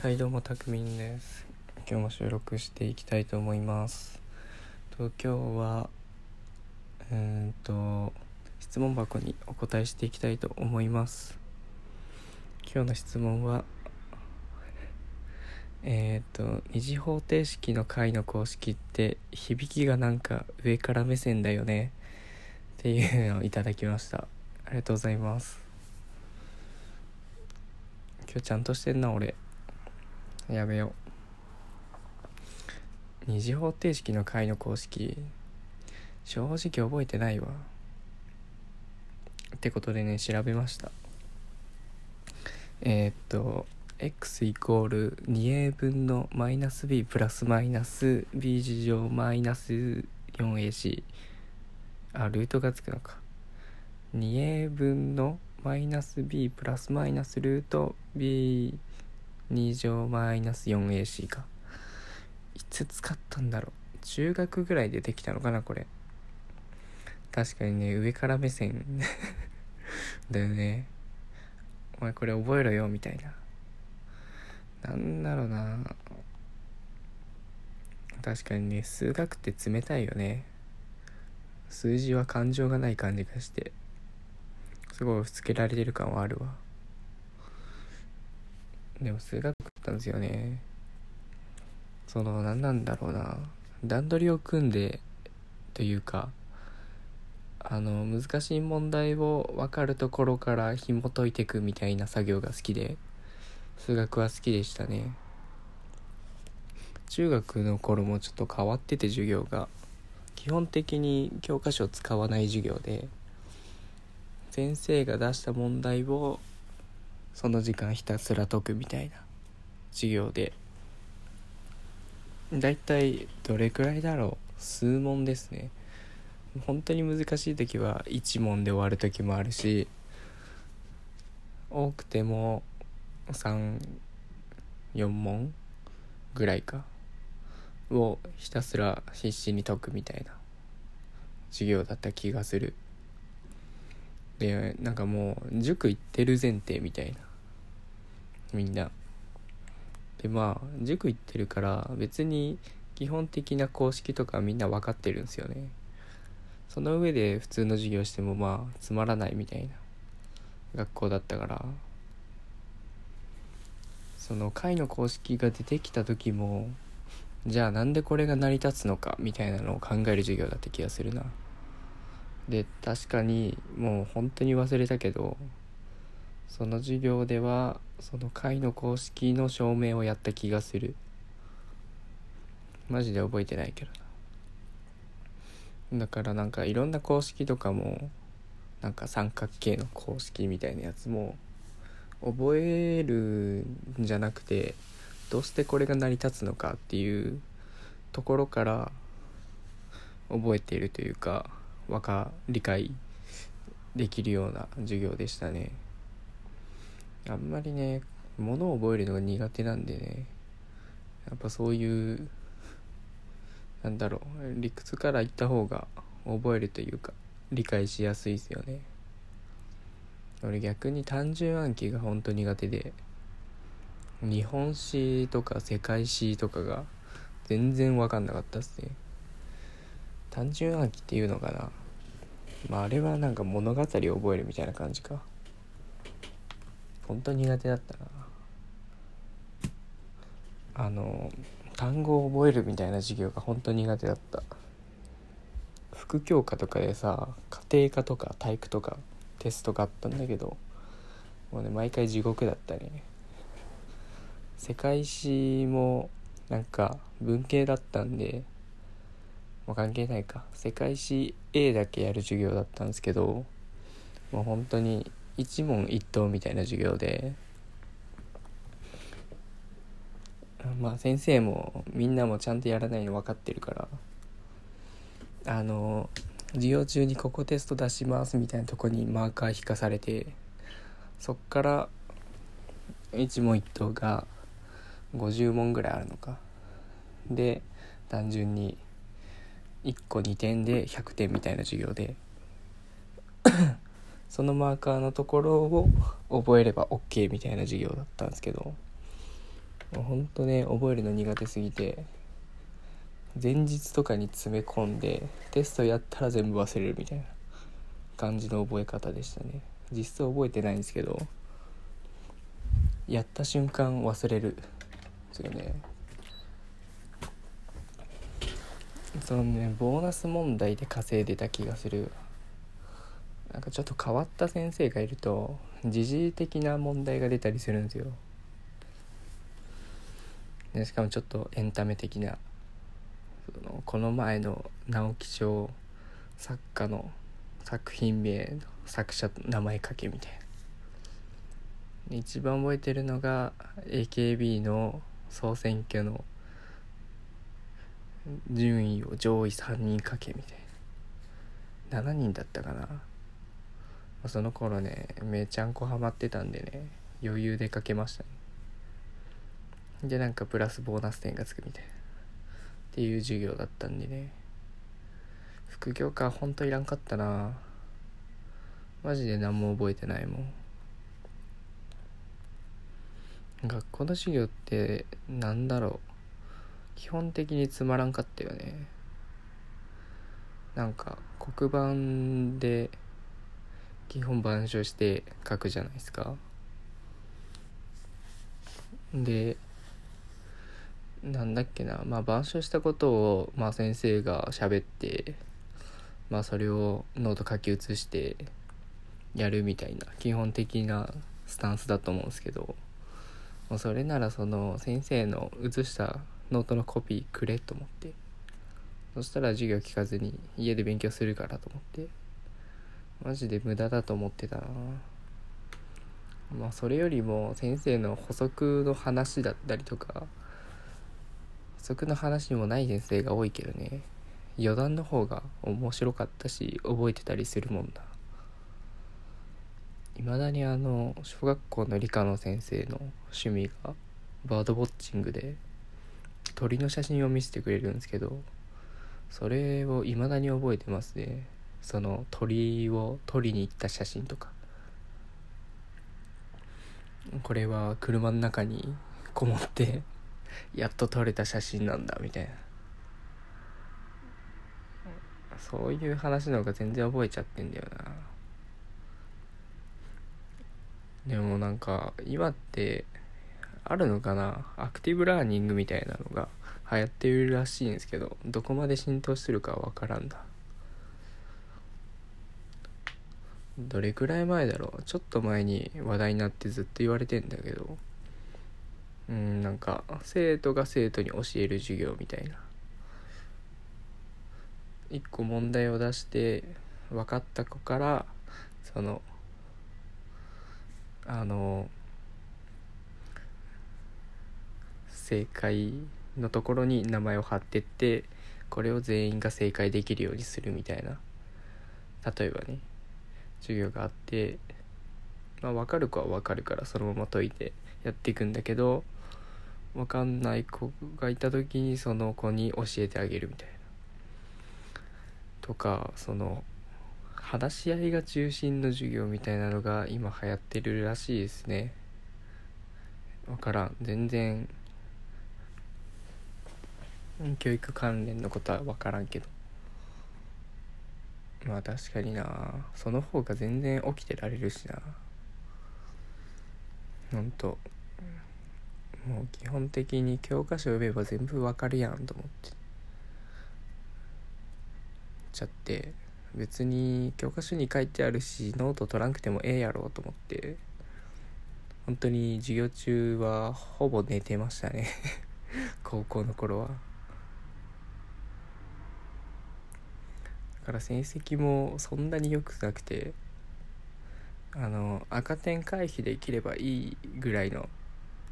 はいどうもたくみんです。今日も収録していきたいと思います。と今日はうんと質問箱にお答えしていきたいと思います。今日の質問はえっ、と二次方程式の解の公式って響きがなんか上から目線だよね。っていうのをいただきました。ありがとうございます。今日ちゃんとしてんな俺。やめよう。二次方程式の解の公式。正直覚えてないわ。ってことでね調べました。えー、っと x イコール 2a 分のマイナス b プラスマイナス b 事乗マイナス 4ac あルートがつくのか。2a 分のマイナス b プラスマイナスルート b 2乗マイナス 4ac か。いつ使ったんだろう？中学ぐらいでできたのかなこれ。確かにね上から目線。だよね。お前これ覚えろよみたいな。なんだろうな。確かにね数学って冷たいよね。数字は感情がない感じがして。すごい押し付けられてる感はあるわ。でも数学だったんですよね。その何なんだろうな。段取りを組んでというかあの難しい問題を分かるところから紐解いていくみたいな作業が好きで数学は好きでしたね。中学の頃もちょっと変わってて授業が基本的に教科書を使わない授業で先生が出した問題をその時間ひたすら解くみたいな授業で。だいたいどれくらいだろう？数問ですね。本当に難しい時は1問で終わる時もあるし多くても34問ぐらいかをひたすら必死に解くみたいな授業だった気がする。でなんかもう塾行ってる前提みたいなみんな。でまあ塾行ってるから別に基本的な公式とかみんな分かってるんですよね。その上で普通の授業してもまあつまらないみたいな学校だったから。その解の公式が出てきた時もじゃあなんでこれが成り立つのかみたいなのを考える授業だった気がするな。で確かにもう本当に忘れたけどその授業ではその解の公式の証明をやった気がするマジで覚えてないけどなだからなんかいろんな公式とかもなんか三角形の公式みたいなやつも覚えるんじゃなくてどうしてこれが成り立つのかっていうところから覚えているというかか理解できるような授業でしたね。あんまりね物を覚えるのが苦手なんでね。やっぱそういうなんだろう理屈から言った方が覚えるというか理解しやすいですよね。俺逆に単純暗記が本当苦手で日本史とか世界史とかが全然分かんなかったっすね。単純暗記っていうのかな。まああれはなんか物語を覚えるみたいな感じか。本当苦手だったな。あの単語を覚えるみたいな授業が本当に苦手だった。副教科とかでさ家庭科とか体育とかテストがあったんだけどもうね毎回地獄だったね。世界史もなんか文系だったんでもう関係ないか。世界史 A だけやる授業だったんですけどもう本当に一問一答みたいな授業で。まあ先生もみんなもちゃんとやらないの分かってるから。あの授業中にここテスト出しますみたいなとこにマーカー引かされてそっから一問一答が50問ぐらいあるのか。で単純に1個2点で100点みたいな授業で。そのマーカーのところを覚えれば OK みたいな授業だったんですけどもうほんとね覚えるの苦手すぎて前日とかに詰め込んでテストやったら全部忘れるみたいな感じの覚え方でしたね。実質覚えてないんですけどやった瞬間忘れる。ですよね。そのねボーナス問題で稼いでた気がする。なんかちょっと変わった先生がいると時事的な問題が出たりするんですよ。でしかもちょっとエンタメ的なそのこの前の直木賞作家の作品名の作者名前書けみたいな。一番覚えてるのが AKB の総選挙の順位を上位3人書けみたいな。7人だったかな。その頃ねめちゃんこハマってたんでね余裕で書けましたね。でなんかプラスボーナス点がつくみたいな。っていう授業だったんでね。副業科ほんといらんかったな。マジで何も覚えてないもん。学校の授業ってなんだろう。基本的につまらんかったよね。なんか黒板で基本板書して書くじゃないですか。でなんだっけな。まあ板書したことを、まあ、先生が喋ってまあそれをノート書き写してやるみたいな基本的なスタンスだと思うんですけど。もうそれならその先生の写したノートのコピーくれと思って。そしたら授業聞かずに家で勉強するからと思って。マジで無駄だと思ってたな。まあそれよりも先生の補足の話だったりとか補足の話にもない先生が多いけどね。余談の方が面白かったし覚えてたりするもんだ。いまだにあの小学校の理科の先生の趣味がバードウォッチングで鳥の写真を見せてくれるんですけどそれをいまだに覚えてますね。その鳥を撮りに行った写真とか。これは車の中にこもって やっと撮れた写真なんだみたいな。そういう話の方が全然覚えちゃってんだよな。でもなんか今ってあるのかな？アクティブラーニングみたいなのが流行ってるらしいんですけどどこまで浸透してるかは分からんだ。どれくらい前だろう？ちょっと前に話題になってずっと言われてんだけど。うんなんか生徒が生徒に教える授業みたいな。一個問題を出して分かった子からそのあの正解のところに名前を貼ってってこれを全員が正解できるようにするみたいな。例えばね。授業があってまあ分かる子は分かるからそのまま解いてやっていくんだけど分かんない子がいた時にその子に教えてあげるみたいな。とかその話し合いが中心の授業みたいなのが今流行ってるらしいですね。分からん。全然教育関連のことは分からんけど。まあ確かにな。その方が全然起きてられるしな。ほんと。もう基本的に教科書読めば全部わかるやんと思って。ちゃって。別に教科書に書いてあるしノート取らんくてもええやろうと思って。本当に授業中はほぼ寝てましたね。高校の頃は。から成績もそんなに良くなくてあの赤点回避できればいいぐらいの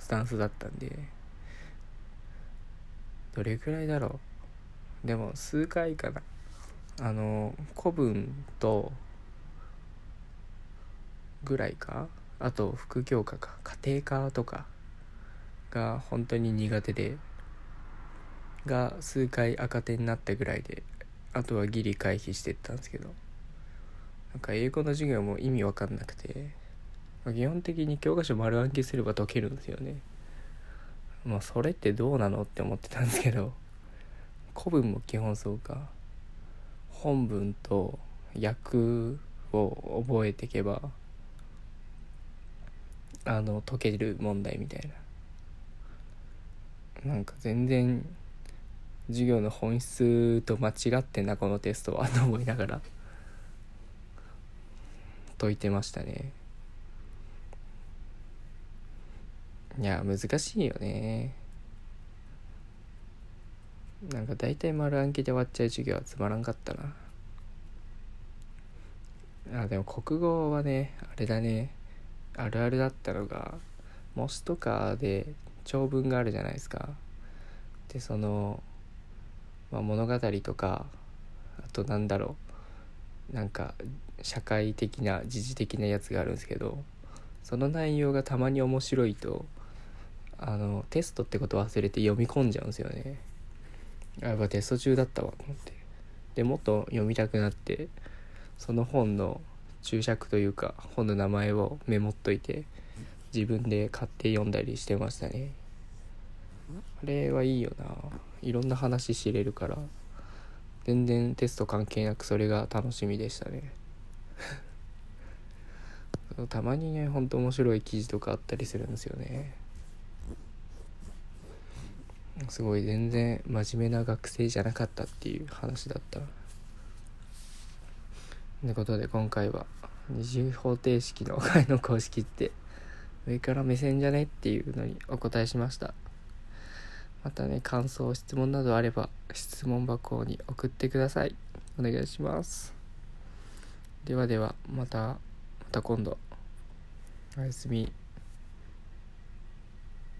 スタンスだったんでどれくらいだろう。でも数回かな。あの古文とぐらいか。あと副教科か。家庭科とかが本当に苦手でが数回赤点になったぐらいであとはギリ回避してったんですけど。なんか英語の授業も意味わかんなくて。基本的に教科書丸暗記すれば解けるんですよね。まあそれってどうなのって思ってたんですけど。古文も基本そうか。本文と訳を覚えていけばあの解ける問題みたいな。なんか全然授業の本質と間違ってんなこのテストはと思いながら。解いてましたね。いや難しいよね。なんか大体丸暗記で終わっちゃう授業はつまらんかったな。あでも国語はねあれだね。あるあるだったのが模試とかで長文があるじゃないですか。でその、まあ、物語とかあとなんだろうなんか社会的な時事的なやつがあるんですけどその内容がたまに面白いとあのテストってこと忘れて読み込んじゃうんですよね。あやっぱテスト中だったわと思って。でもっと読みたくなってその本の注釈というか本の名前をメモっといて自分で買って読んだりしてましたね。あれはいいよな。いろんな話知れるから。全然テスト関係なくそれが楽しみでしたね。たまにねほんと面白い記事とかあったりするんですよね。すごい全然真面目な学生じゃなかったっていう話だった。ということで今回は二次方程式の解 の公式って上から目線じゃね？っていうのにお答えしました。またね感想質問などあれば質問箱に送ってください。お願いします。ではではまたまた今度。おやすみ。